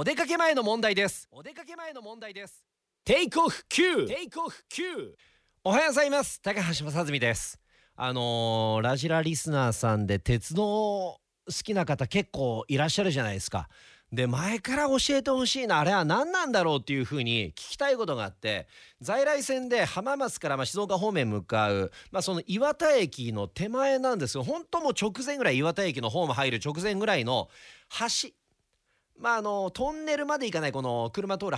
お出かけ前の問題です。お出かけ前の問題です。テイクオフ Q テイクオフ Q おはようございます。高橋正澄です。あのーラジラリスナーさんで鉄道好きな方結構いらっしゃるじゃないですか。で前から教えてほしいな。あれは何なんだろうっていうふうに聞きたいことがあって。在来線で浜松からまあ静岡方面向かう、まあ、その岩田駅の手前なんですよ本当もう直前ぐらい岩田駅のホーム入る直前ぐらいの橋まあ、あのトンネルまで行かないこの車通る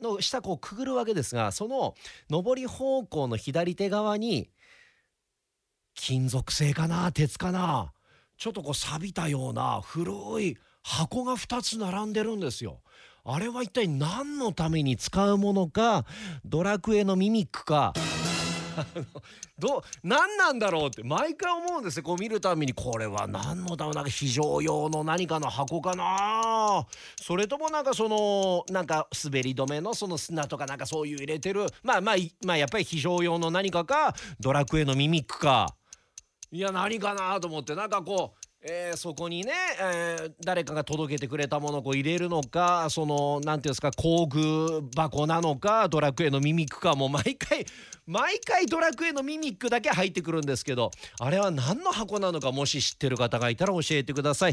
橋の下こうくぐるわけですがその上り方向の左手側に金属製かな鉄かなちょっとこう錆びたような古い箱が2つ並んでるんですよ。あれは一体何のために使うものかドラクエのミミックかどう何なんだろうって毎回思うんですよ。こう見るたびにこれは何のためなんか非常用の何かの箱かな。それともなんかそのなんか滑り止めのその砂とかなんかそういう入れてる。まあまあまあやっぱり非常用の何かかドラクエのミミックか。いや何かなと思ってなんかこうえーそこにね、えー誰かが届けてくれたものを入れるのかその何ていうんですか工具箱なのかドラクエのミミックかも毎回 毎回ドラクエのミミックだけ入ってくるんですけどあれは何の箱なのかもし知ってる方がいたら教えてください。